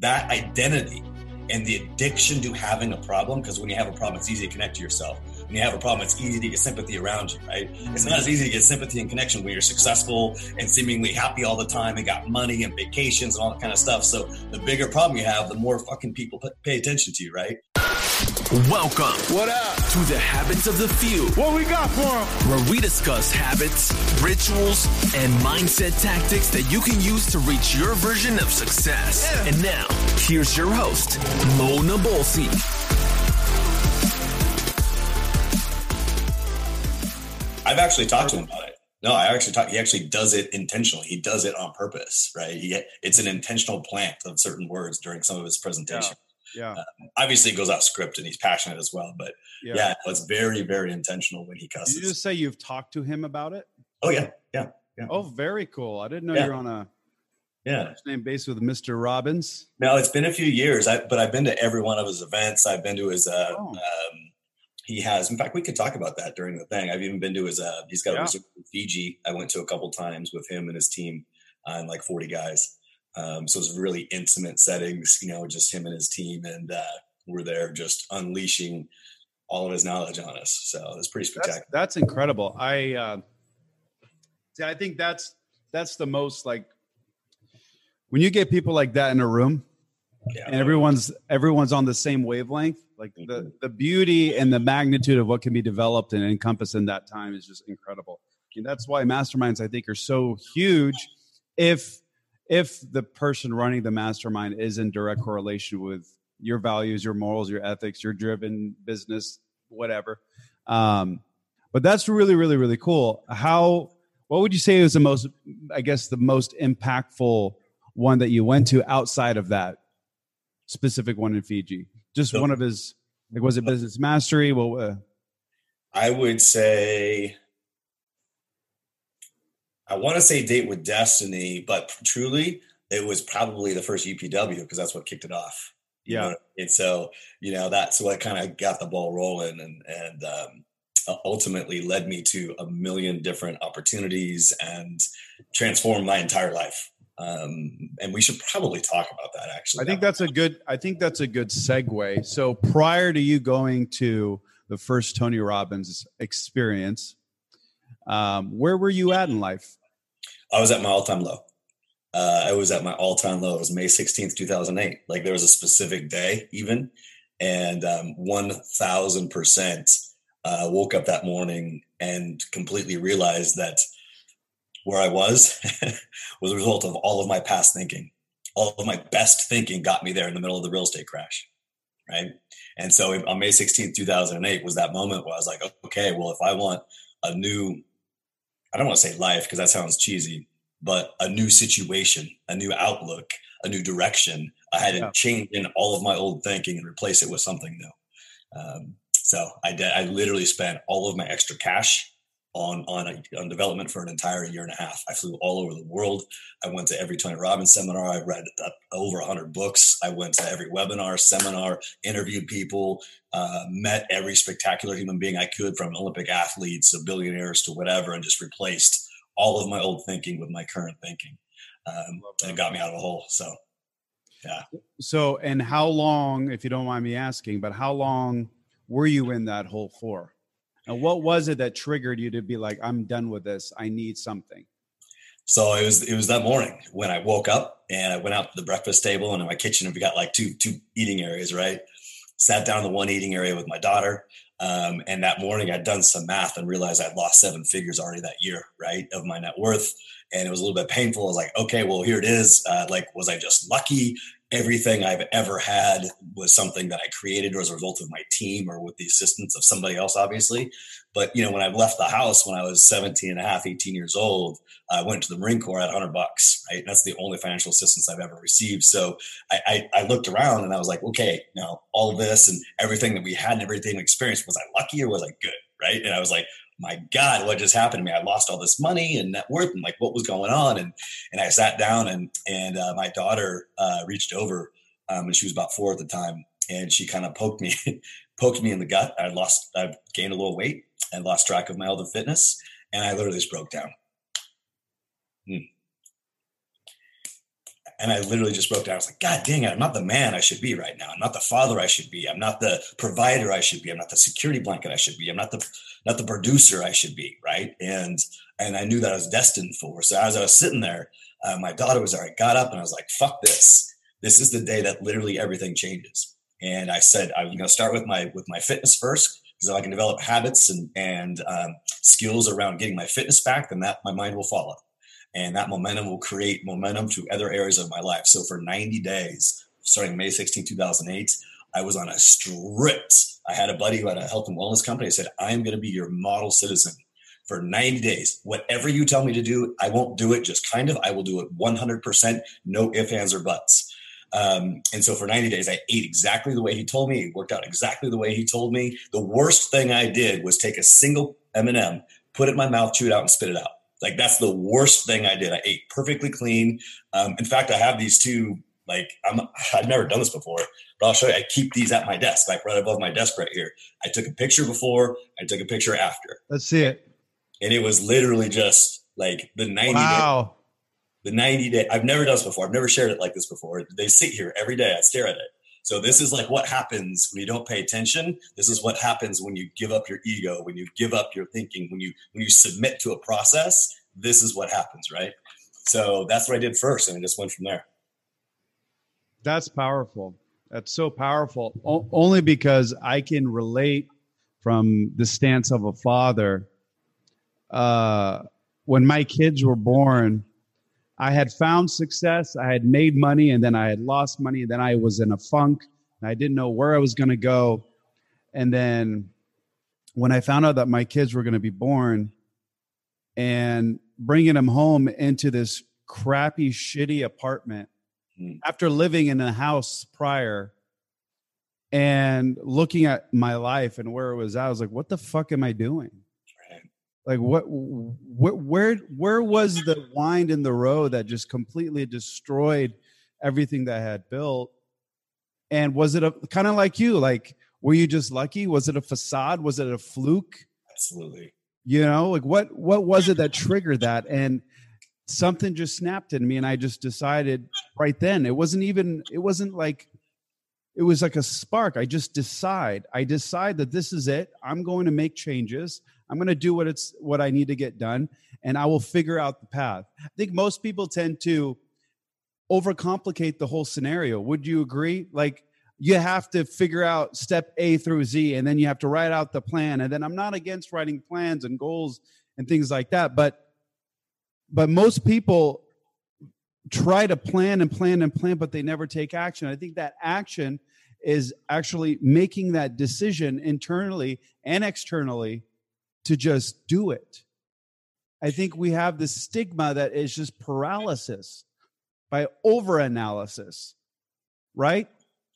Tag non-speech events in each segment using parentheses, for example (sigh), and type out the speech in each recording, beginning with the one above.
that identity and the addiction to having a problem, because when you have a problem, it's easy to connect to yourself. When you have a problem, it's easy to get sympathy around you, right? It's mm-hmm. not as easy to get sympathy and connection when you're successful and seemingly happy all the time and got money and vacations and all that kind of stuff. So the bigger problem you have, the more fucking people pay attention to you, right? Welcome. What up? To the Habits of the Few. What we got for them? Where we discuss habits, rituals, and mindset tactics that you can use to reach your version of success. Yeah. And now, here's your host, Mo Nabolsi. I've actually talked to him about it. No, I actually talk. He actually does it intentionally. He does it on purpose, right? He, it's an intentional plant of certain words during some of his presentations. Yeah yeah. Uh, obviously, it goes out script, and he's passionate as well. But yeah, yeah it's very, very intentional when he cusses. Did you just say you've talked to him about it? Oh yeah, yeah, yeah. Oh, very cool. I didn't know yeah. you're on a yeah name base with Mr. Robbins. No, it's been a few years, I, but I've been to every one of his events. I've been to his. Uh, oh. um, he has. In fact, we could talk about that during the thing. I've even been to his. Uh, he's got yeah. a resort in Fiji. I went to a couple times with him and his team, uh, and like forty guys. Um, so it was really intimate settings, you know, just him and his team, and uh, were there just unleashing all of his knowledge on us. So it's pretty spectacular. That's, that's incredible. I uh, see. I think that's that's the most like when you get people like that in a room, yeah, and everyone's everyone's on the same wavelength. Like mm-hmm. the the beauty and the magnitude of what can be developed and encompassed in that time is just incredible. And that's why masterminds I think are so huge. If if the person running the mastermind is in direct correlation with your values, your morals, your ethics, your driven business, whatever. Um, but that's really, really, really cool. How, what would you say is the most, I guess, the most impactful one that you went to outside of that specific one in Fiji? Just so, one of his, like, was it business mastery? Well, uh, I would say, I want to say date with destiny, but truly, it was probably the first UPW because that's what kicked it off. Yeah. Know? And so, you know, that's what kind of got the ball rolling and, and, um, ultimately led me to a million different opportunities and transformed my entire life. Um, and we should probably talk about that actually. I think that's a good, I think that's a good segue. So prior to you going to the first Tony Robbins experience, um, where were you at in life? I was at my all-time low uh, I was at my all time low. It was May 16th, 2008. Like there was a specific day even. And um, 1000% uh, woke up that morning and completely realized that where I was (laughs) was a result of all of my past thinking. All of my best thinking got me there in the middle of the real estate crash. Right. And so on May 16th, 2008 was that moment where I was like, okay, well, if I want a new, I don't want to say life because that sounds cheesy, but a new situation, a new outlook, a new direction. I had to yeah. change in all of my old thinking and replace it with something new. Um, so I did. I literally spent all of my extra cash on on a, on development for an entire year and a half. I flew all over the world. I went to every Tony Robbins seminar. I read over hundred books. I went to every webinar, seminar, interviewed people, uh, met every spectacular human being I could, from Olympic athletes to billionaires to whatever, and just replaced all of my old thinking with my current thinking. Um, and it got me out of a hole. So, yeah. So, and how long, if you don't mind me asking, but how long were you in that hole for? And what was it that triggered you to be like, I'm done with this. I need something. So it was it was that morning when I woke up and I went out to the breakfast table and in my kitchen and we got like two two eating areas, right? Sat down in the one eating area with my daughter. Um, and that morning I'd done some math and realized I'd lost seven figures already that year, right, of my net worth. And it was a little bit painful. I was like, okay, well, here it is. Uh, like, was I just lucky? Everything I've ever had was something that I created or as a result of my team or with the assistance of somebody else, obviously. But, you know, when I left the house when I was 17 and a half, 18 years old, I went to the Marine Corps at 100 bucks, right? That's the only financial assistance I've ever received. So I, I, I looked around and I was like, okay, now all this and everything that we had and everything we experienced, was I lucky or was I good? Right. And I was like, my God, what just happened to me? I lost all this money and net worth and like what was going on. And, and I sat down and, and uh, my daughter uh, reached over um, and she was about four at the time. And she kind of poked me, (laughs) poked me in the gut. I lost, I gained a little weight and lost track of my health and fitness. And I literally just broke down. Hmm. and I literally just broke down. I was like, God dang it, I'm not the man I should be right now. I'm not the father I should be. I'm not the provider I should be. I'm not the security blanket I should be. I'm not the not the producer I should be. Right. And and I knew that I was destined for. So as I was sitting there, uh, my daughter was there. I got up and I was like, fuck this. This is the day that literally everything changes. And I said, I'm going to start with my with my fitness first because if I can develop habits and and um, skills around getting my fitness back, then that my mind will follow and that momentum will create momentum to other areas of my life. So for 90 days, starting May 16, 2008, I was on a strict. I had a buddy who had a health and wellness company. I said, I am going to be your model citizen for 90 days. Whatever you tell me to do, I won't do it just kind of. I will do it 100%, no ifs, ands, or buts. Um, and so for 90 days, I ate exactly the way he told me. It worked out exactly the way he told me. The worst thing I did was take a single M&M, put it in my mouth, chew it out, and spit it out. Like that's the worst thing I did. I ate perfectly clean. Um, in fact, I have these two. Like I'm, I've never done this before, but I'll show you. I keep these at my desk, like right above my desk right here. I took a picture before. I took a picture after. Let's see it. And it was literally just like the 90 wow. Day, the 90 day. I've never done this before. I've never shared it like this before. They sit here every day. I stare at it. So this is like what happens when you don't pay attention. This is what happens when you give up your ego, when you give up your thinking, when you when you submit to a process. This is what happens, right? So that's what I did first, and I just went from there. That's powerful. That's so powerful. O- only because I can relate from the stance of a father. Uh, when my kids were born, I had found success, I had made money, and then I had lost money, and then I was in a funk, and I didn't know where I was going to go. And then when I found out that my kids were going to be born, and bringing them home into this crappy, shitty apartment mm. after living in a house prior and looking at my life and where it was at, I was like, what the fuck am I doing? like what wh- where where was the wind in the road that just completely destroyed everything that I had built? And was it a kind of like you like were you just lucky? Was it a facade? Was it a fluke? Absolutely. You know like what what was it that triggered that? And something just snapped in me and i just decided right then it wasn't even it wasn't like it was like a spark i just decide i decide that this is it i'm going to make changes I'm going to do what it's what I need to get done and I will figure out the path. I think most people tend to overcomplicate the whole scenario. Would you agree? Like you have to figure out step A through Z and then you have to write out the plan. And then I'm not against writing plans and goals and things like that, but but most people try to plan and plan and plan but they never take action. I think that action is actually making that decision internally and externally to just do it. I think we have this stigma that is just paralysis by over analysis, right?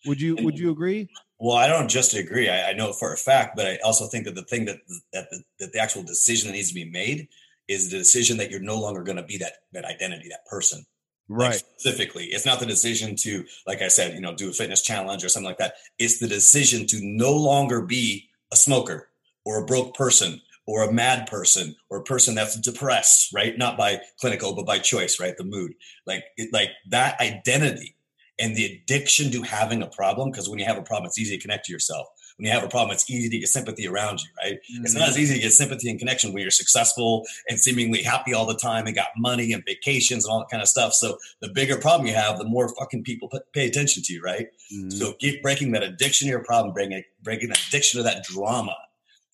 Would you would you agree? Well, I don't just agree. I, I, know for a fact, but I also think that the thing that that the, that the actual decision that needs to be made is the decision that you're no longer going to be that that identity, that person. Right. Like specifically, it's not the decision to, like I said, you know, do a fitness challenge or something like that. It's the decision to no longer be a smoker or a broke person or a mad person or a person that's depressed, right? Not by clinical, but by choice, right? The mood, like it, like that identity and the addiction to having a problem. Because when you have a problem, it's easy to connect to yourself. When you have a problem, it's easy to get sympathy around you, right? Mm-hmm. It's not as easy to get sympathy and connection when you're successful and seemingly happy all the time and got money and vacations and all that kind of stuff. So the bigger problem you have, the more fucking people pay attention to you, right? Mm-hmm. So keep breaking that addiction to your problem, breaking breaking that addiction to that drama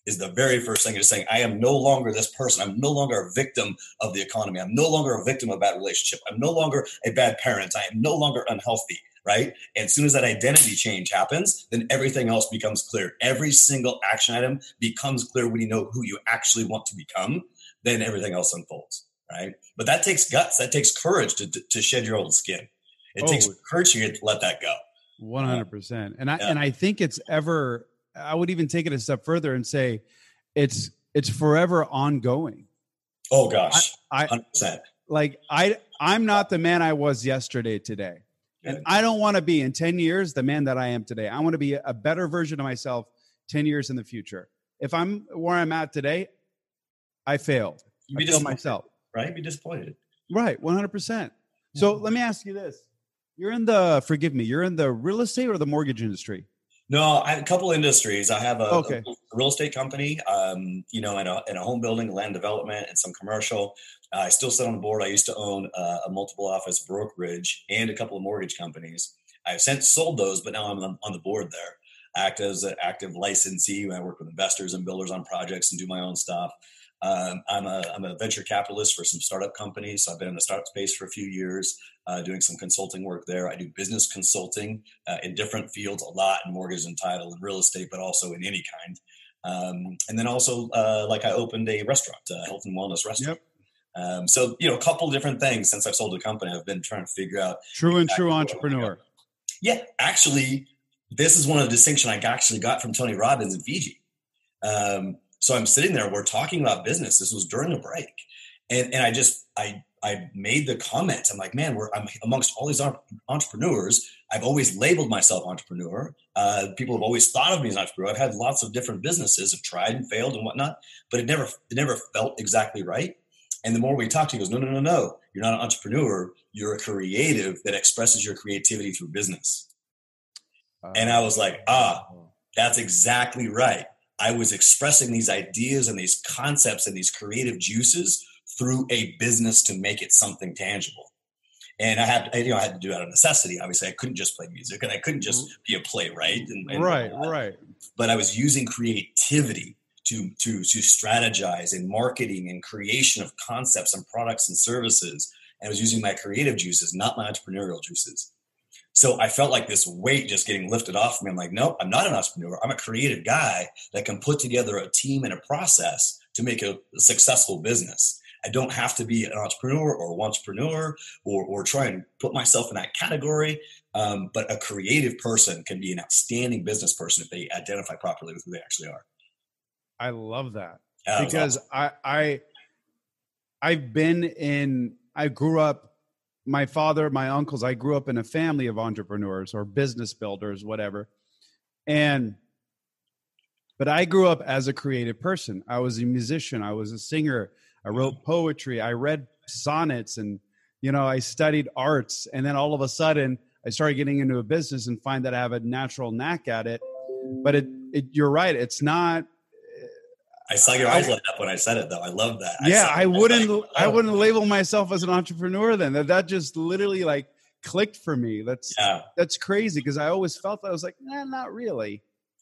is the very first thing. Is saying, I am no longer this person. I'm no longer a victim of the economy. I'm no longer a victim of a bad relationship. I'm no longer a bad parent. I am no longer unhealthy. Right. And as soon as that identity change happens, then everything else becomes clear. Every single action item becomes clear when you know who you actually want to become. Then everything else unfolds. Right. But that takes guts. That takes courage to, to shed your old skin. It oh, takes courage to let that go. One hundred percent. And I yeah. and I think it's ever I would even take it a step further and say it's it's forever ongoing. Oh gosh, I, 100%. like I I'm not the man I was yesterday today. And I don't want to be in 10 years the man that I am today. I want to be a better version of myself 10 years in the future. If I'm where I'm at today, I failed. You be I failed myself. Right? Be disappointed. Right, 100%. So let me ask you this. You're in the forgive me. You're in the real estate or the mortgage industry. No, I have a couple industries. I have a, Okay. a real estate company, um, you know, and a, and a home building, land development, and some commercial. I still sit on the board. I used to own uh, a multiple office brokerage and a couple of mortgage companies. I've since sold those, but now I'm on on the board there. Act as an active licensee. I work with investors and builders on projects and do my own stuff. Um, I'm a I'm a venture capitalist for some startup companies. So I've been in the startup space for a few years, uh, doing some consulting work there. I do business consulting uh, in different fields, a lot in mortgage and title and real estate, but also in any kind. Um, and then also, uh, like I opened a restaurant, a health and wellness restaurant. Um, so you know, a couple different things since I've sold the company. I've been trying to figure out True and true Exactly what I entrepreneur. yeah, actually, this is one of the distinction I actually got from Tony Robbins in Fiji. Um, so I'm sitting there, we're talking about business. This was during a break, and and I just I I made the comment. I'm like, man, we're I'm amongst all these entrepreneurs. I've always labeled myself entrepreneur. Uh, people have always thought of me as an entrepreneur. I've had lots of different businesses, have tried and failed and whatnot, but it never it never felt exactly right. And the more we talked, to, he goes, no, no, no, no. You're not an entrepreneur. You're a creative that expresses your creativity through business. And I was like, ah, that's exactly right. I was expressing these ideas and these concepts and these creative juices through a business to make it something tangible. And I had, you know, I had to do it out of necessity. Obviously, I couldn't just play music, and I couldn't just mm-hmm. be a playwright. And, and right, right. But I was using creativity to to to strategize in marketing and creation of concepts and products and services. And I was using my creative juices, not my entrepreneurial juices. So I felt like this weight just getting lifted off me. I'm like, nope, I'm not an entrepreneur. I'm a creative guy that can put together a team and a process to make a, successful business. I don't have to be an entrepreneur or entrepreneur or, or try and put myself in that category. Um, but a creative person can be an outstanding business person if they identify properly with who they actually are. I love that. Yeah, because I I I've been in I grew up my father, my uncles, I grew up in a family of entrepreneurs or business builders, whatever. And but I grew up as a creative person. I was a musician, I was a singer, I wrote poetry, I read sonnets and you know, I studied arts and then all of a sudden I started getting into a business and find that I have a natural knack at it. But it, it you're right, it's not I saw your eyes light up when I said it, though. I love that. yeah saw- i wouldn't like, i oh, wouldn't label myself as an entrepreneur then that, that just literally like clicked for me that's Yeah, that's crazy because i always felt that i was like nah, not really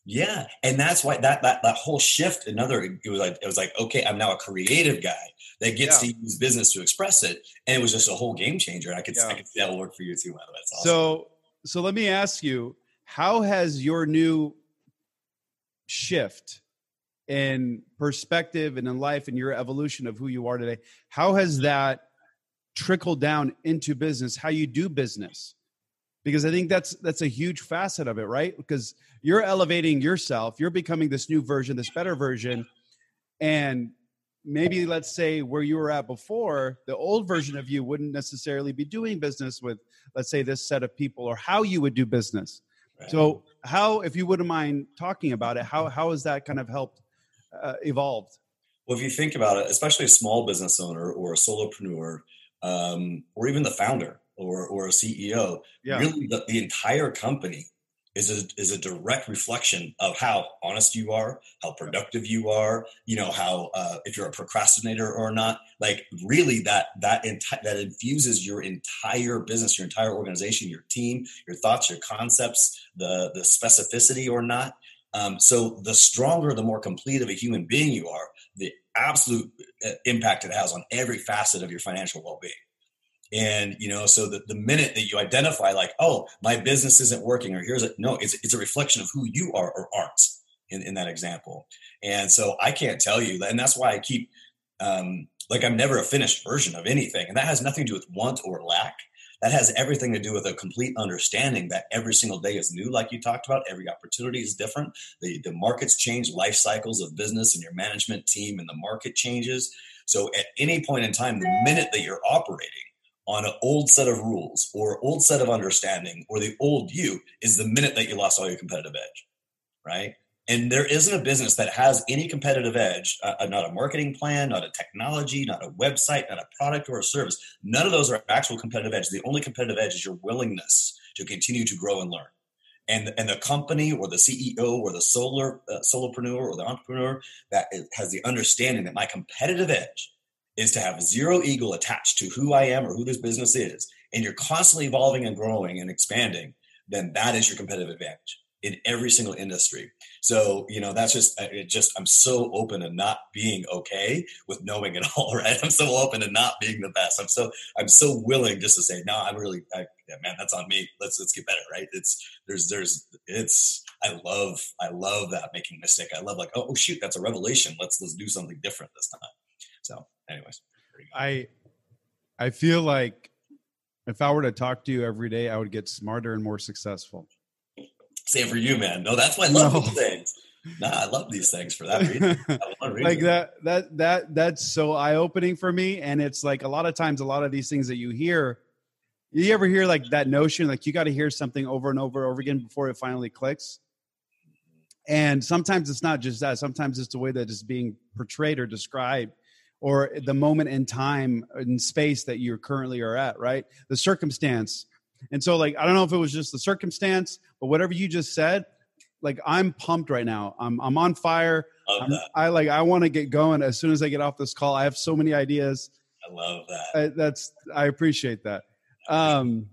yeah, and that's why that that that whole shift. Another, it was like it was like okay, I'm now a creative guy that gets Yeah. to use business to express it, and it was just a whole game changer. And I could Yeah. I could see that work for you too. By the way, awesome. so so let me ask you how has your new shift in perspective and in life and your evolution of who you are today how has that trickled down into business how you do business? Because i think that's that's a huge facet of it right? Because you're elevating yourself you're becoming this new version this better version and maybe let's say where you were at before the old version of you wouldn't necessarily be doing business with let's say this set of people or how you would do business. Right. so how if you wouldn't mind talking about it how how has that kind of helped uh, evolved Well, if you think about it, especially a small business owner or a solopreneur, um, or even the founder or, or a CEO, yeah really the, the entire company is a, is a direct reflection of how honest you are, how productive you are, you know, how uh, if you're a procrastinator or not. Like really, that that enti- that infuses your entire business, your entire organization, your team, your thoughts, your concepts, the the specificity or not. Um, so the stronger, the more complete of a human being you are, the absolute uh, impact it has on every facet of your financial well-being. And you know, so the, the minute that you identify, like, oh, my business isn't working, or here's a no, it's it's a reflection of who you are or aren't in, in that example. And so I can't tell you, and that's why I keep um, like I'm never a finished version of anything, and that has nothing to do with want or lack. That has everything to do with a complete understanding that every single day is new, like you talked about. Every opportunity is different. The the markets change, life cycles of business and your management team and the market changes. So at any point in time, the minute that you're operating on an old set of rules or old set of understanding or the old you is the minute that you lost all your competitive edge right And there isn't a business that has any competitive edge, uh, uh, not a marketing plan, not a technology, not a website, not a product or a service. None of those are actual competitive edge. The only competitive edge is your willingness to continue to grow and learn. And, and the company or the CEO or the solar uh, solopreneur or the entrepreneur that has the understanding that my competitive edge is to have zero ego attached to who I am or who this business is, and you're constantly evolving and growing and expanding, then that is your competitive advantage in every single industry. So, you know, that's just, it just, I'm so open to not being okay with knowing it (laughs) all, right? I'm so open to not being the best. I'm so, I'm so willing just to say, no, I'm really, I, yeah, man, that's on me. Let's, let's get better, right? It's, there's, there's, it's, I love, I love that making mistake. I love like, oh, oh shoot, that's a revelation. Let's, let's do something different this time. So anyways, I, I feel like if I were to talk to you every day, I would get smarter and more successful. Same for you, man. No, that's why I love no. these things. Nah, I love these things for that reason. (laughs) reason. like that, that, that, that's so eye opening for me. And it's like a lot of times, a lot of these things that you hear, you ever hear like that notion, like you got to hear something over and over and over again before it finally clicks. And sometimes it's not just that. Sometimes it's the way that it's being portrayed or described or the moment in time and space that you currently are at, right? The circumstance and so, like, I don't know if it was just the circumstance, but whatever you just said, like, I'm pumped right now. I'm I'm on fire. i like I want to get going as soon as I get off this call. I have so many ideas. I love that. I, that's I appreciate that. Um,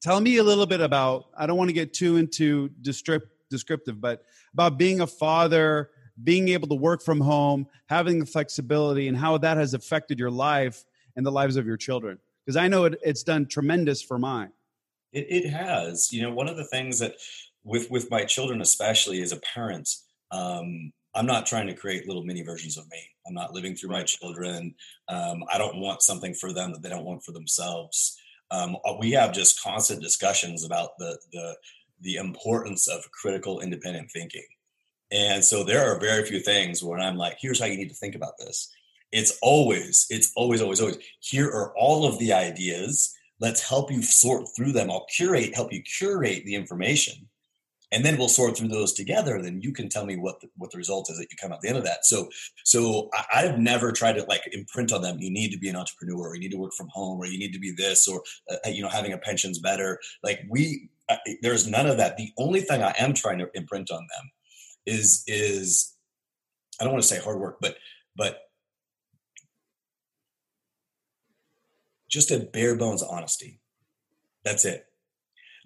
tell me a little bit about. I don't want to get too into descriptive, but about being a father, being able to work from home, having the flexibility, and how that has affected your life and the lives of your children because I know it, it's done tremendous for mine. It, it has. You know, one of the things that with with my children, especially as a parent, um, I'm not trying to create little mini versions of me. I'm not living through my children. Um, I don't want something for them that they don't want for themselves. Um, uh, we have just constant discussions about the the the importance of critical independent thinking. And so there are very few things where I'm like, here's how you need to think about this. It's always, it's always, always, always. Here are all of the ideas. Let's help you sort through them. I'll curate, help you curate the information. And then we'll sort through those together. Then you can tell me what the, what the result is that you come at the end of that. So, so I, have never tried to like imprint on them. You need to be an entrepreneur. Or you need to work from home, or you need to be this, or uh, you know, having a pension's better. Like we, there's none of that. The only thing I am trying to imprint on them is is I don't want to say hard work, but but just a bare bones honesty. That's it.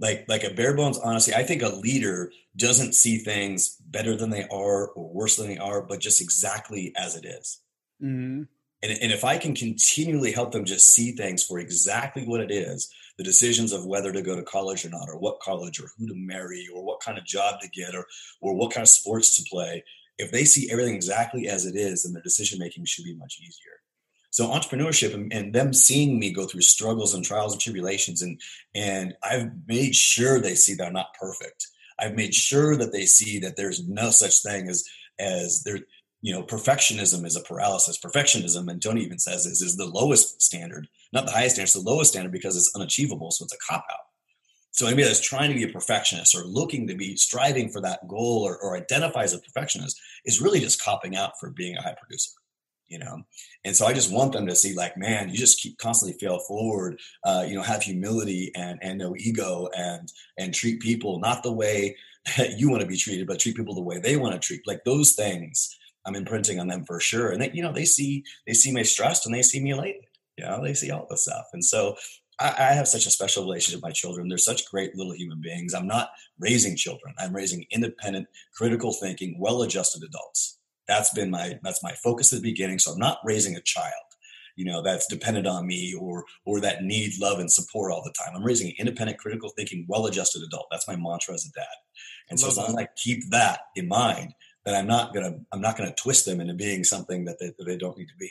Like like a bare bones honesty. I think a leader doesn't see things better than they are or worse than they are, but just exactly as it is. Mm-hmm. And, and if I can continually help them just see things for exactly what it is, the decisions of whether to go to college or not, or what college, or who to marry, or what kind of job to get, or or what kind of sports to play, if they see everything exactly as it is, then their decision making should be much easier. So entrepreneurship and, and, them seeing me go through struggles and trials and tribulations, and and I've made sure they see that I'm not perfect. I've made sure that they see that there's no such thing as as there. You know, perfectionism is a paralysis. Perfectionism, and Tony even says, is is the lowest standard, not the highest standard. It's the lowest standard because it's unachievable. So it's a cop out. So anybody that's trying to be a perfectionist or looking to be striving for that goal or, or identify as a perfectionist is really just copping out for being a high producer you know and so i just want them to see like man you just keep constantly fail forward uh, you know have humility and and no ego and and treat people not the way that (laughs) you want to be treated but treat people the way they want to treat like those things i'm imprinting on them for sure and they, you know they see they see me stressed and they see me elated you know they see all this stuff and so I, I have such a special relationship with my children. They're such great little human beings. I'm not raising children. I'm raising independent, critical thinking, well-adjusted adults that's been my that's my focus at the beginning. So i'm not raising a child you know that's dependent on me or or that need love and support all the time. I'm raising an independent critical thinking well-adjusted adult. That's my mantra as a dad. And so as long as i keep that in mind then i'm not gonna i'm not gonna twist them into being something that they, that they don't need to be.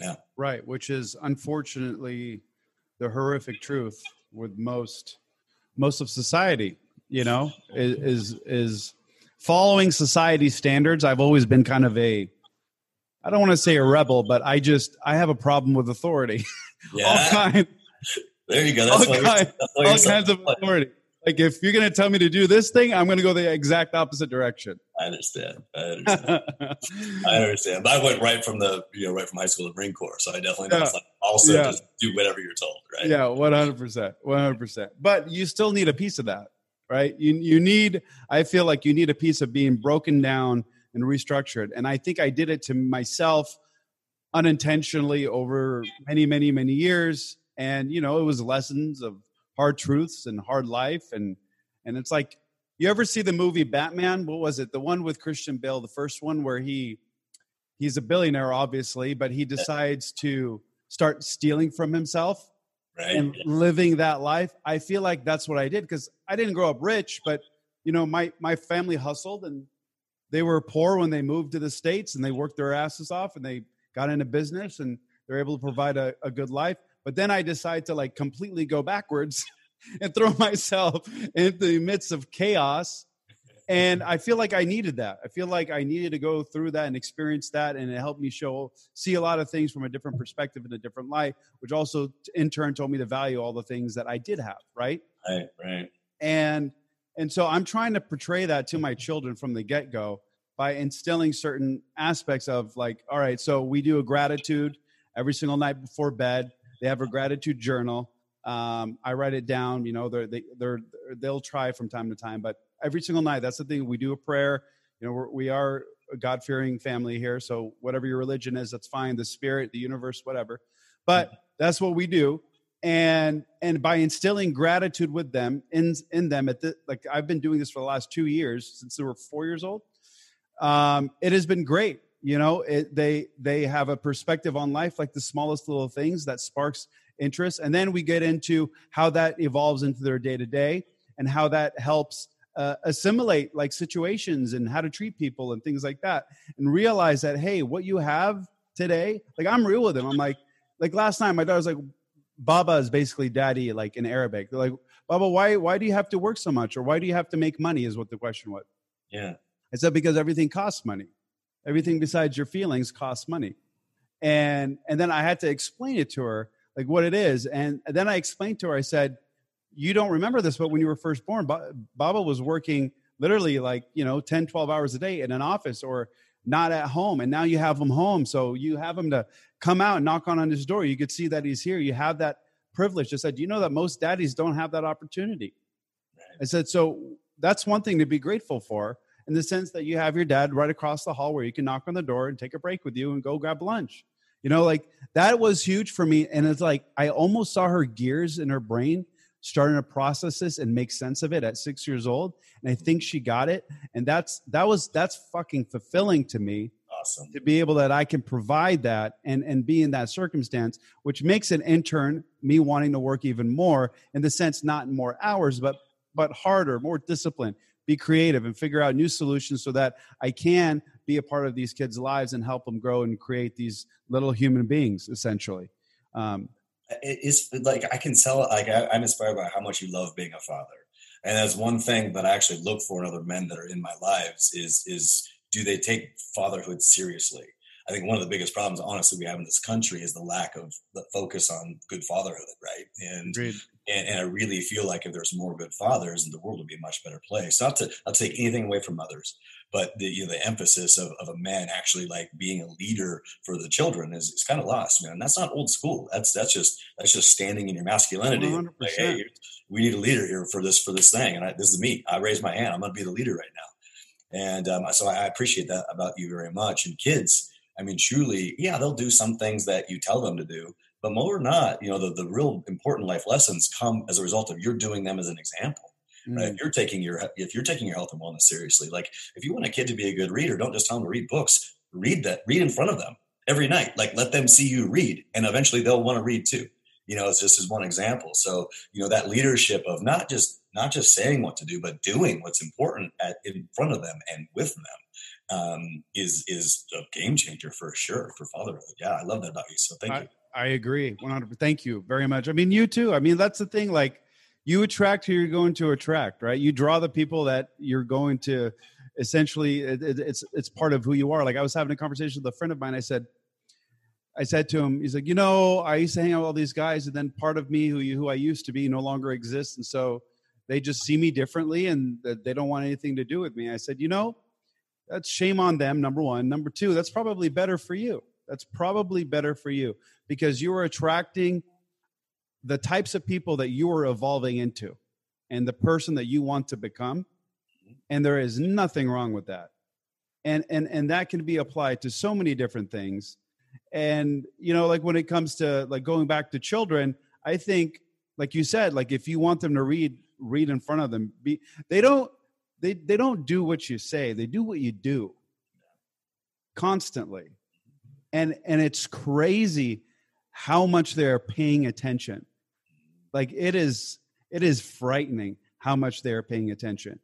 Yeah. Right which is unfortunately the horrific truth with most most of society you know is is, is following society standards. I've always been kind of a I don't want to say a rebel, but I just I have a problem with authority. (laughs) Yeah. all kind, there you go. That's all, kind, all kinds of authority. Like if you're going to tell me to do this thing, I'm going to go the exact opposite direction. I understand. I understand. I understand. But I went right from the you know right from high school to Marine Corps, so I definitely know yeah. like also yeah. just do whatever you're told, right? Yeah, one hundred percent, one hundred percent. But you still need a piece of that, right? You you need. I feel like you need a piece of being broken down and restructured, and I think I did it to myself unintentionally over many, many, many years. And you know, it was lessons of hard truths and hard life and and it's like you ever see the movie Batman? What was it? The one with Christian Bale, the first one where he he's a billionaire obviously, but he decides to start stealing from himself right. and living that life. I feel like that's what I did because I didn't grow up rich, but you know, my my family hustled and they were poor when they moved to the states and they worked their asses off and they got into business and they're able to provide a, a good life. But then I decide to like completely go backwards (laughs) and throw myself into the midst of chaos. And I feel like I needed that. I feel like I needed to go through that and experience that, and it helped me show, see a lot of things from a different perspective in a different light, which also in turn told me to value all the things that I did have. Right. Right. Right. And and so I'm trying to portray that to my children from the get go by instilling certain aspects of like, all right, so we do a gratitude every single night before bed. They have a gratitude journal. Um, I write it down. You know, they're, they, they're, they'll try from time to time, but every single night, that's the thing. We do a prayer. You know, we're, we are a God fearing family here. So whatever your religion is, that's fine. The spirit, the universe, whatever. But that's what we do. And and by instilling gratitude with them in in them at the like I've been doing this for the last two years since they were four years old. Um, it has been great you know it, they they have a perspective on life like the smallest little things that sparks interest and then we get into how that evolves into their day to day and how that helps uh, assimilate like situations and how to treat people and things like that and realize that hey what you have today like i'm real with them. I'm like like last time my daughter was like baba is basically daddy like in arabic. They're like baba why why do you have to work so much? Or why do you have to make money? is what the question was. Yeah. I said because everything costs money. Everything besides your feelings costs money. And and then i had to explain it to her like what it is. And then i explained to her i said you don't remember this but when you were first born baba was working literally like you know 10 12 hours a day in an office or not at home and now you have him home so you have him to come out and knock on, on his door you could see that he's here you have that privilege i said do you know that most daddies don't have that opportunity i said so that's one thing to be grateful for in the sense that you have your dad right across the hall where you can knock on the door and take a break with you and go grab lunch. You know, like that was huge for me. And it's like I almost saw her gears in her brain starting to process this and make sense of it at six years old. And I think she got it. And that's that was that's fucking fulfilling to me. Awesome. To be able that I can provide that and and be in that circumstance, which makes an intern me wanting to work even more in the sense not more hours, but but harder, more discipline, be creative and figure out new solutions so that I can be a part of these kids' lives and help them grow and create these little human beings, essentially. Um, it's like I can tell, like I, I'm inspired by how much you love being a father, and that's one thing that I actually look for in other men that are in my lives is is do they take fatherhood seriously? I think one of the biggest problems, honestly, we have in this country is the lack of the focus on good fatherhood, right? And, and, and I really feel like if there's more good fathers, the world would be a much better place. Not to I'll take anything away from mothers, but the you know the emphasis of, of a man actually like being a leader for the children is, is kind of lost, man. And that's not old school. That's that's just that's just standing in your masculinity. Like, hey, we need a leader here for this for this thing, and I, this is me. I raise my hand. I'm going to be the leader right now. And um, so I appreciate that about you very much. And kids I mean, truly, yeah, they'll do some things that you tell them to do, but more or not, you know, the, the real important life lessons come as a result of you're doing them as an example. Mm. Right? If you're taking your if you're taking your health and wellness seriously, like if you want a kid to be a good reader, don't just tell them to read books. Read that, read in front of them every night. Like let them see you read, and eventually they'll want to read too. You know, it's just as one example. So, you know, that leadership of not just not just saying what to do, but doing what's important at, in front of them and with them um, is is a game changer for sure for fatherhood. Yeah, I love that about you. So thank I, you. I agree, one hundred. Thank you very much. I mean, you too. I mean, that's the thing. Like, you attract who you're going to attract, right? You draw the people that you're going to. Essentially, it, it, it's it's part of who you are. Like, I was having a conversation with a friend of mine. I said, I said to him, he's like, you know, I used to hang out with all these guys, and then part of me, who who I used to be, no longer exists, and so they just see me differently and they don't want anything to do with me. I said, you know, that's shame on them, number one. Number two, that's probably better for you. That's probably better for you because you are attracting the types of people that you are evolving into and the person that you want to become. And there is nothing wrong with that. And, and, and that can be applied to so many different things. And, you know, like when it comes to like going back to children, I think, like you said, like if you want them to read, read in front of them, be, they don't, they, they don't do what you say. They do what you do constantly. And, and it's crazy how much they're paying attention. Like it is, it is frightening how much they're paying attention.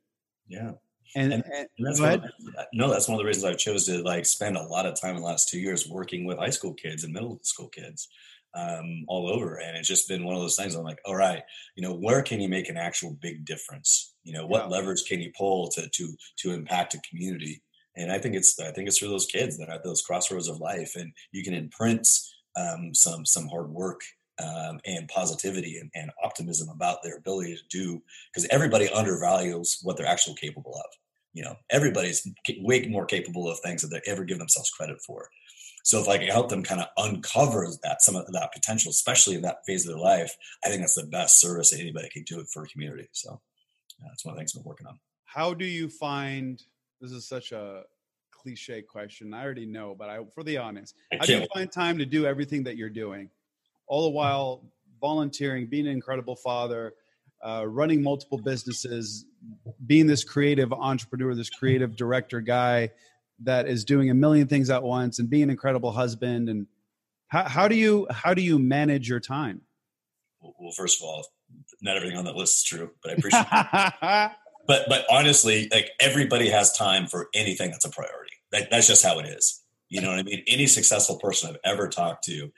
Yeah. And, and, and that's one, no, that's one of the reasons I chose to like spend a lot of time in the last two years working with high school kids and middle school kids um, all over. And it's just been one of those things. I'm like, all right, you know, where can you make an actual big difference? You know, what yeah. levers can you pull to to to impact a community? And I think it's I think it's for those kids that are at those crossroads of life, and you can imprint um, some some hard work um, and positivity and, and, optimism about their ability to do because everybody undervalues what they're actually capable of. You know everybody's way more capable of things that they ever give themselves credit for. So if i can help them kind of uncover that some of that potential especially in that phase of their life i think that's the best service that anybody can do for a community. So yeah, that's one of the things i'm working on. How do you find this is such a cliche question i already know but i for the honest how do you find time to do everything that you're doing all the while volunteering being an incredible father uh, running multiple businesses, being this creative entrepreneur, this creative director guy that is doing a million things at once, and being an incredible husband. And how, how do you how do you manage your time? Well, first of all, not everything on that list is true, but I appreciate. it. (laughs) But but honestly, like everybody has time for anything that's a priority. That, that's just how it is. You know what I mean? Any successful person I've ever talked to,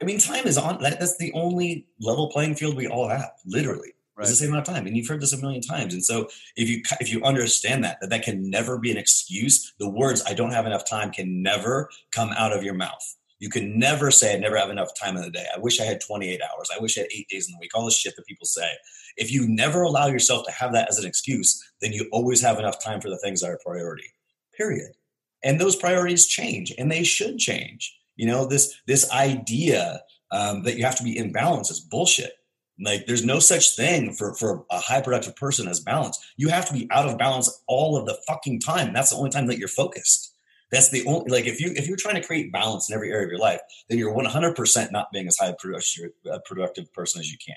I mean, time is on. That, that's the only level playing field we all have, literally. Right. It's the same amount of time, and you've heard this a million times. And so, if you if you understand that that that can never be an excuse, the words "I don't have enough time" can never come out of your mouth. You can never say, "I never have enough time in the day." I wish I had 28 hours. I wish I had eight days in the week. All the shit that people say. If you never allow yourself to have that as an excuse, then you always have enough time for the things that are priority. Period. And those priorities change, and they should change. You know this this idea um, that you have to be in balance is bullshit like there's no such thing for for a high productive person as balance. You have to be out of balance all of the fucking time. That's the only time that you're focused. That's the only like if you if you're trying to create balance in every area of your life, then you're 100% not being as high productive a productive person as you can.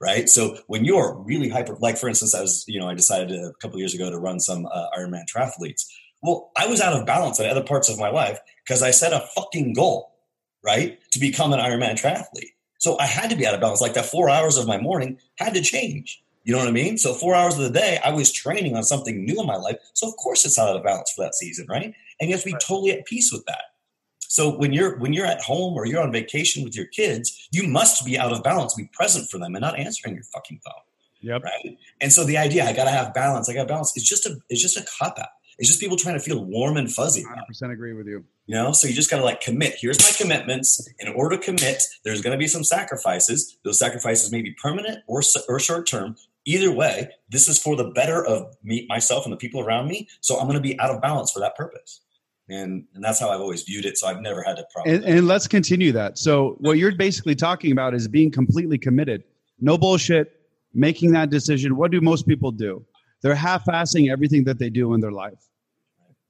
Right. So when you're really hyper, like for instance, I was, you know, I decided a couple years ago to run some uh, Ironman triathletes. Well, I was out of balance in other parts of my life because I set a fucking goal, right, to become an Ironman triathlete. So I had to be out of balance. Like that four hours of my morning had to change. You know what I mean? So four hours of the day, I was training on something new in my life. So of course it's out of balance for that season, right? And you have to be right. totally at peace with that. So when you're when you're at home or you're on vacation with your kids, you must be out of balance, be present for them, and not answering your fucking phone. Yep. Right. And so the idea I gotta have balance, I gotta balance, it's just a it's just a cop out. It's just people trying to feel warm and fuzzy. 100% agree with you. You know, so you just got to like commit. Here's my commitments. In order to commit, there's going to be some sacrifices. Those sacrifices may be permanent or, or short term. Either way, this is for the better of me, myself, and the people around me. So I'm going to be out of balance for that purpose. And, and that's how I've always viewed it. So I've never had a problem. And, and let's continue that. So what you're basically talking about is being completely committed. No bullshit, making that decision. What do most people do? They're half-assing everything that they do in their life.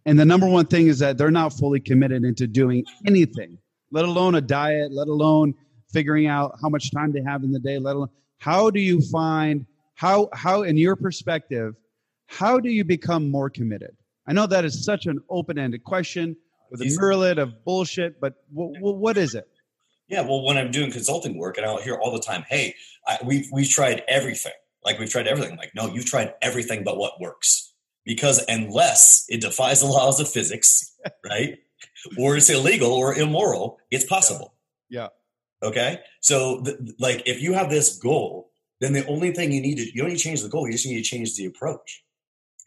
And the number one thing is that they're not fully committed into doing anything, let alone a diet, let alone figuring out how much time they have in the day, let alone how do you find how how in your perspective, how do you become more committed? I know that is such an open-ended question with a myriad of bullshit, but w- w- what is it? Yeah, well, when I'm doing consulting work, and I'll hear all the time, "Hey, I, we've we've tried everything. Like we've tried everything. like, no, you've tried everything but what works because unless it defies the laws of physics, (laughs) right? or it's illegal or immoral, it's possible. Yeah. yeah. Okay. So, th- like, if you have this goal, then the only thing you need to you don't need to change the goal. You just need to change the approach.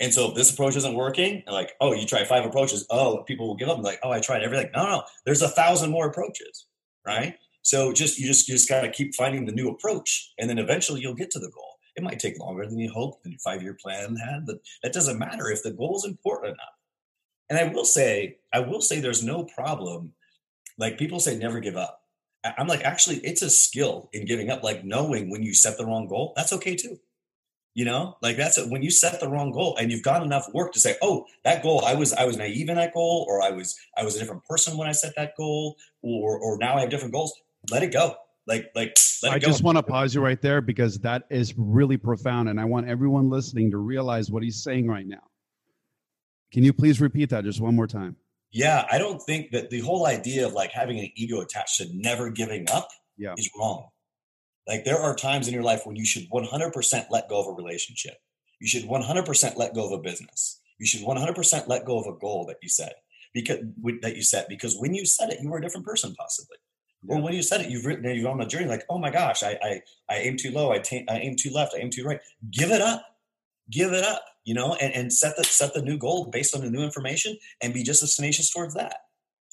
And so, if this approach isn't working, like, oh, you try five approaches, oh, people will give up. And like, oh, I tried everything. No, no, there's a thousand more approaches, right? So, just you just you just got to keep finding the new approach, and then eventually you'll get to the goal It might take longer than you hoped than your five year plan had, but that doesn't matter if the goal is important enough. And I will say, I will say there's no problem. Like people say, never give up. I'm like, actually, it's a skill in giving up, like knowing when you set the wrong goal, that's okay too. You know, like that's a, when you set the wrong goal and you've got enough work to say, oh, that goal, I was, I was naive in that goal, or I was, I was a different person when I set that goal, or, or now I have different goals. Let it go. Like, like, I just want to pause you right there because that is really profound. And I want everyone listening to realize what he's saying right now. Can you please repeat that just one more time? Yeah, I don't think that the whole idea of like having an ego attached to never giving up yeah. is wrong. Like there are times in your life when you should 100% let go of a relationship. You should 100% let go of a business. You should 100% let go of a goal that you set because that you set because when you set it, you were a different person possibly. Yeah. Or when you said it, you've written you're on a journey like, oh my gosh, I I, I aim too low, I, I aim too left, I aim too right. Give it up, give it up, you know, and, and set the set the new goal based on the new information and be just as tenacious towards that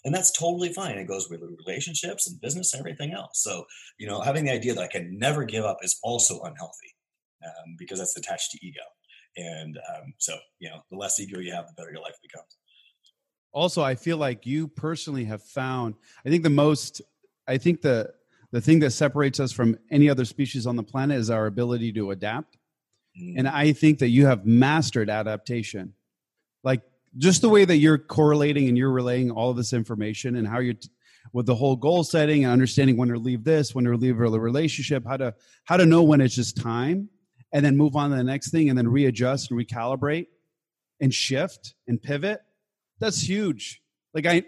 and that's totally fine. It goes with relationships and business and everything else. So, you know, having the idea that I can never give up is also unhealthy um, because that's attached to ego. And um, so, you know, the less ego you have, the better your life becomes. Also, I feel like you personally have found. I think the most. I think the the thing that separates us from any other species on the planet is our ability to adapt. Mm. And I think that you have mastered adaptation. Like just the way that you're correlating and you're relaying all of this information and how you're t- with the whole goal setting and understanding when to leave this, when to leave a relationship, how to how to know when it's just time, and then move on to the next thing, and then readjust and recalibrate, and shift and pivot. That's huge. Like I,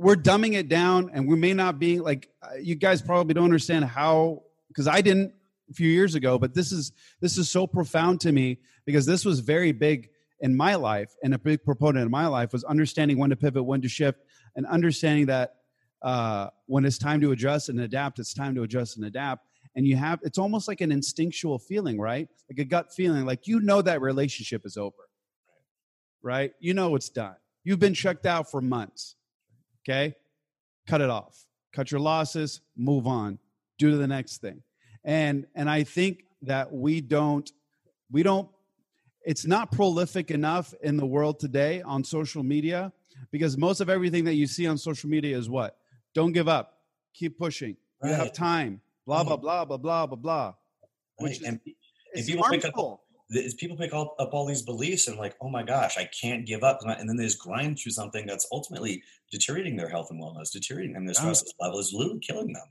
we're dumbing it down, and we may not be like uh, you guys probably don't understand how because I didn't a few years ago, but this is this is so profound to me because this was very big in my life and a big proponent in my life was understanding when to pivot, when to shift, and understanding that uh, when it's time to adjust and adapt, it's time to adjust and adapt. And you have, it's almost like an instinctual feeling, right? Like a gut feeling, like you know that relationship is over, right? You know it's done. You've been checked out for months, okay? Cut it off. Cut your losses, move on, do the next thing. And and I think that we don't we don't it's not prolific enough in the world today on social media because most of everything that you see on social media is what? Don't give up. Keep pushing. Right. You have time. Mm. Blah, blah, blah, blah, blah, blah, blah. Which is, and, and people pick up people pick up, up all these beliefs and like, oh my gosh, I can't give up. And then they just grind through something that's ultimately deteriorating their health and wellness, deteriorating them. Their stress level is literally killing them,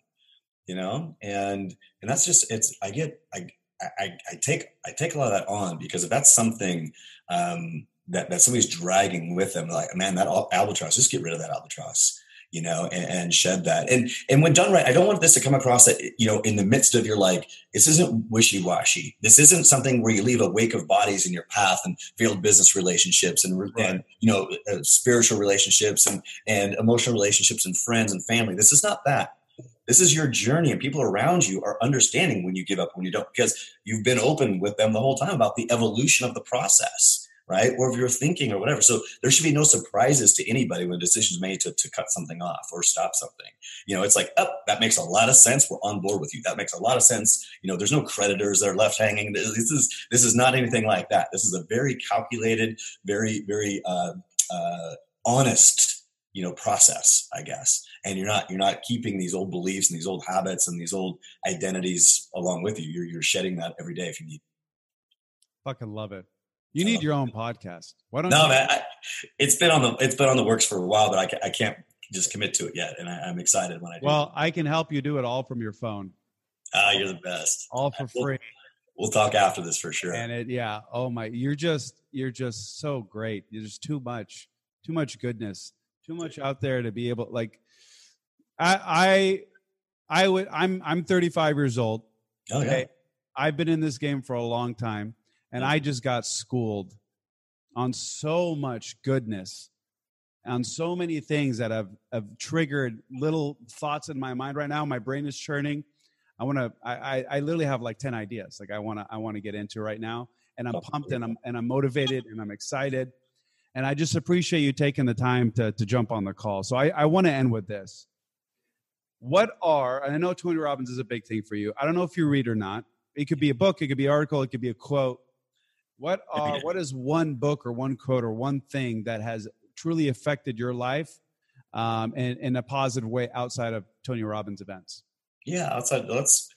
you know? And, and that's just, it's, I get, I, I, I, take I take a lot of that on because if that's something um, that that somebody's dragging with them, like man, that albatross, just get rid of that albatross, you know, and, and, shed that. And and when done right, I don't want this to come across that you know, in the midst of your like, this isn't wishy washy. This isn't something where you leave a wake of bodies in your path and failed business relationships and right. and you know, uh, spiritual relationships and and emotional relationships and friends and family. This is not that this is your journey, and people around you are understanding when you give up, when you don't, because you've been open with them the whole time about the evolution of the process, right? Or if you're thinking or whatever. So there should be no surprises to anybody when a decision is made to, to cut something off or stop something. You know, it's like, oh, that makes a lot of sense. We're on board with you. That makes a lot of sense. You know, there's no creditors that are left hanging. This is this is not anything like that. This is a very calculated, very very uh, uh, honest, you know, process, I guess and you're not you're not keeping these old beliefs and these old habits and these old identities along with you. You're you're shedding that every day if you need. Fucking love it. You need your own podcast. Why don't? No, you- man. I, it's been on the it's been on the works for a while, but I, I can't just commit to it yet, and I, am excited when I do. Well, I can help you do it all from your phone. Ah, you're the best. All for free. We'll, we'll talk after this for sure. And it, yeah. Oh my, you're just you're just so great. You're just too much, too much goodness, too much out there to be able like I I I would I'm I'm 35 years old. Oh okay. yeah. I've been in this game for a long time and I just got schooled on so much goodness on so many things that have, have triggered little thoughts in my mind right now. My brain is churning. I want to, I, I literally have like 10 ideas. Like I want to, I want to get into right now and I'm pumped and I'm, and I'm motivated and I'm excited. And I just appreciate you taking the time to, to jump on the call. So I, I want to end with this what are, and I know Tony Robbins is a big thing for you. I don't know if you read or not. it could be a book, it could be an article, it could be a quote. What uh, what is one book or one quote or one thing that has truly affected your life um, in, in a positive way outside of Tony Robbins events? Yeah, outside. Let's.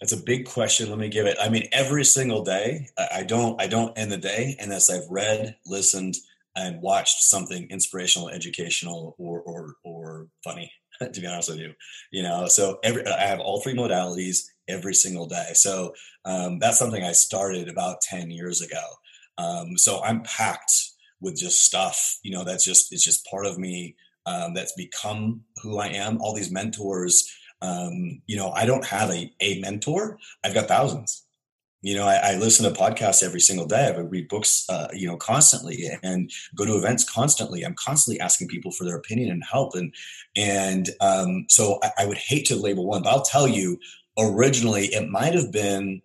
That's a big question. Let me give it. I mean, every single day, I don't. I don't end the day unless I've read, listened, and watched something inspirational, educational, or or or funny. (laughs) To be honest with you, you know. So every I have all three modalities every single day. So um, that's something I started about ten years ago. Um, so I'm packed with just stuff. You know, that's just it's just part of me. Um, that's become who I am. All these mentors um, you know, I don't have a, a mentor. I've got thousands. You know, I, I listen to podcasts every single day. I read books, uh, you know, constantly, and go to events constantly. I'm constantly asking people for their opinion and help, and and um, so I, I would hate to label one, but I'll tell you. Originally, it might have been,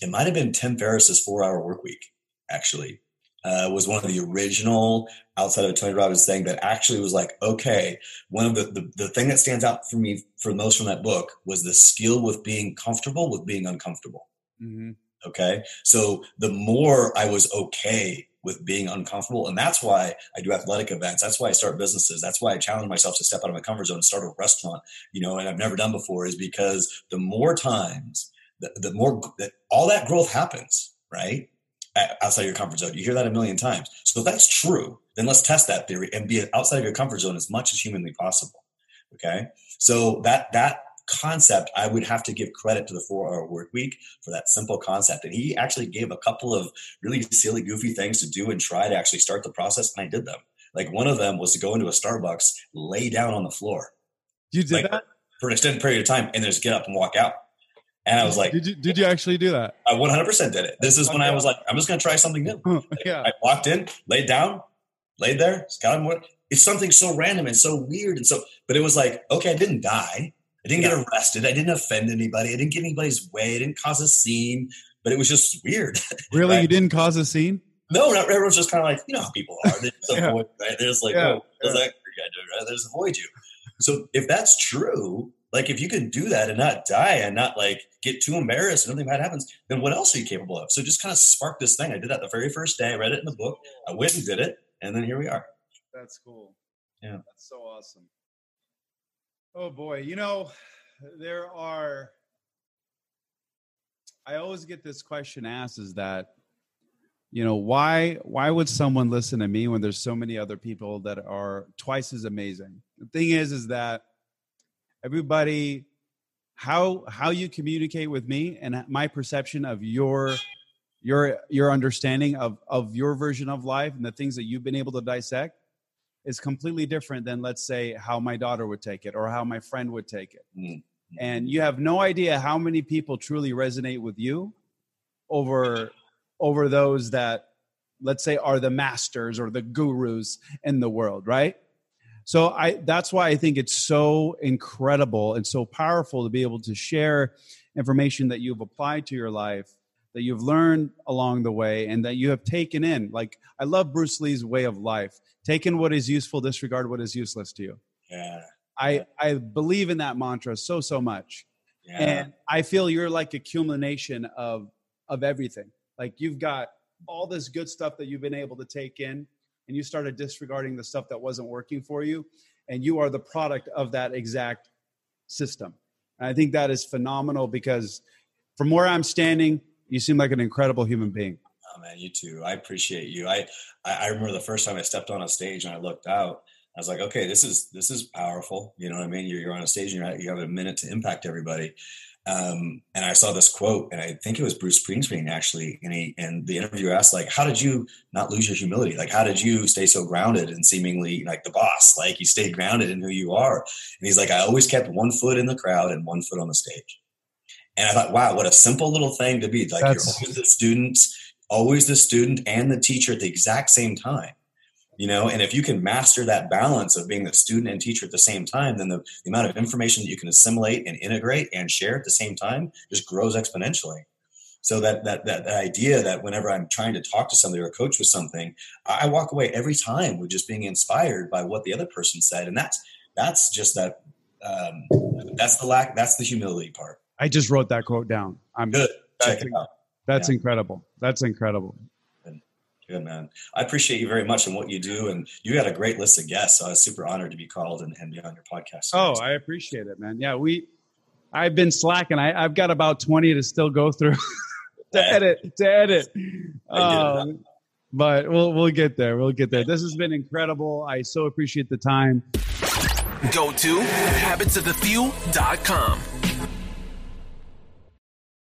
it might have been Tim Ferriss's Four Hour Work Week. Actually, uh, was one of the original outside of Tony Robbins thing that actually was like, okay, one of the, the, the thing that stands out for me for most from that book was the skill with being comfortable with being uncomfortable. Mm-hmm. Okay. So the more I was okay with being uncomfortable, and that's why I do athletic events. That's why I start businesses. That's why I challenge myself to step out of my comfort zone and start a restaurant, you know, and I've never done before is because the more times, the, the more that all that growth happens, right? outside your comfort zone. You hear that a million times. So if that's true, then let's test that theory and be outside of your comfort zone as much as humanly possible. Okay. So that that concept, I would have to give credit to the four hour work week for that simple concept. And he actually gave a couple of really silly, goofy things to do and try to actually start the process. And I did them. Like one of them was to go into a Starbucks, lay down on the floor. You did like, that? For an extended period of time and then just get up and walk out. And I was like, did you, did you actually do that? I 100% did it. This is when I was like, I'm just going to try something new. (laughs) yeah. I walked in, laid down, laid there, got on work. It's something so random and so weird. And so, but it was like, okay, I didn't die. I didn't yeah. get arrested. I didn't offend anybody. I didn't get anybody's way. I didn't cause a scene, but it was just weird. (laughs) Really? right? You didn't cause a scene? No, not, everyone's just kind of like, you know how people are. They just (laughs) yeah. avoid, right? They're just like, yeah. oh, what's that guy? Right? They just avoid you. So if that's true, like if you can do that and not die and not like get too embarrassed and nothing bad happens, then what else are you capable of? So just kind of spark this thing. I did that the very first day. I read it in the book. I went and did it, and then here we are. That's cool. Yeah, that's so awesome. Oh boy, you know there are. I always get this question asked: Is that you know why why would someone listen to me when there's so many other people that are twice as amazing? The thing is, is that everybody how how you communicate with me and my perception of your your your understanding of of your version of life and the things that you've been able to dissect is completely different than let's say how my daughter would take it or how my friend would take it mm-hmm. and you have no idea how many people truly resonate with you over over those that let's say are the masters or the gurus in the world right so I that's why I think it's so incredible and so powerful to be able to share information that you've applied to your life, that you've learned along the way, and that you have taken in. Like I love Bruce Lee's way of life. Taken what is useful, disregard what is useless to you. Yeah. I I believe in that mantra so so much. Yeah. And I feel you're like a culmination of of everything. Like you've got all this good stuff that you've been able to take in and you started disregarding the stuff that wasn't working for you and you are the product of that exact system and i think that is phenomenal because from where i'm standing you seem like an incredible human being oh man you too i appreciate you i i remember the first time i stepped on a stage and i looked out I was like, okay, this is this is powerful. You know what I mean? You're, you're on a stage and you're, you have a minute to impact everybody. Um, and I saw this quote, and I think it was Bruce Springsteen actually. And he and the interviewer asked, like, how did you not lose your humility? Like, how did you stay so grounded and seemingly like the boss? Like, you stayed grounded in who you are. And he's like, I always kept one foot in the crowd and one foot on the stage. And I thought, wow, what a simple little thing to be. Like, That's... you're always the student, always the student and the teacher at the exact same time you know? And if you can master that balance of being the student and teacher at the same time then the, the amount of information that you can assimilate and integrate and share at the same time just grows exponentially. So that that that, that idea that whenever i'm trying to talk to somebody or coach with something i walk away every time with just being inspired by what the other person said. And that's that's just that um, that's the lack that's the humility part i just wrote that quote down I'm good. Check it out. That's yeah. incredible. That's incredible. Good man. I appreciate you very much and what you do. And you got a great list of guests. So I was super honored to be called and, and be on your podcast. Oh, I appreciate it, man. Yeah, we I've been slacking. I, have got about 20 to still go through (laughs) to edit, to edit. Um, but we'll we'll get there. We'll get there. This has been incredible. I so appreciate the time. Go to habitsofthefew.com.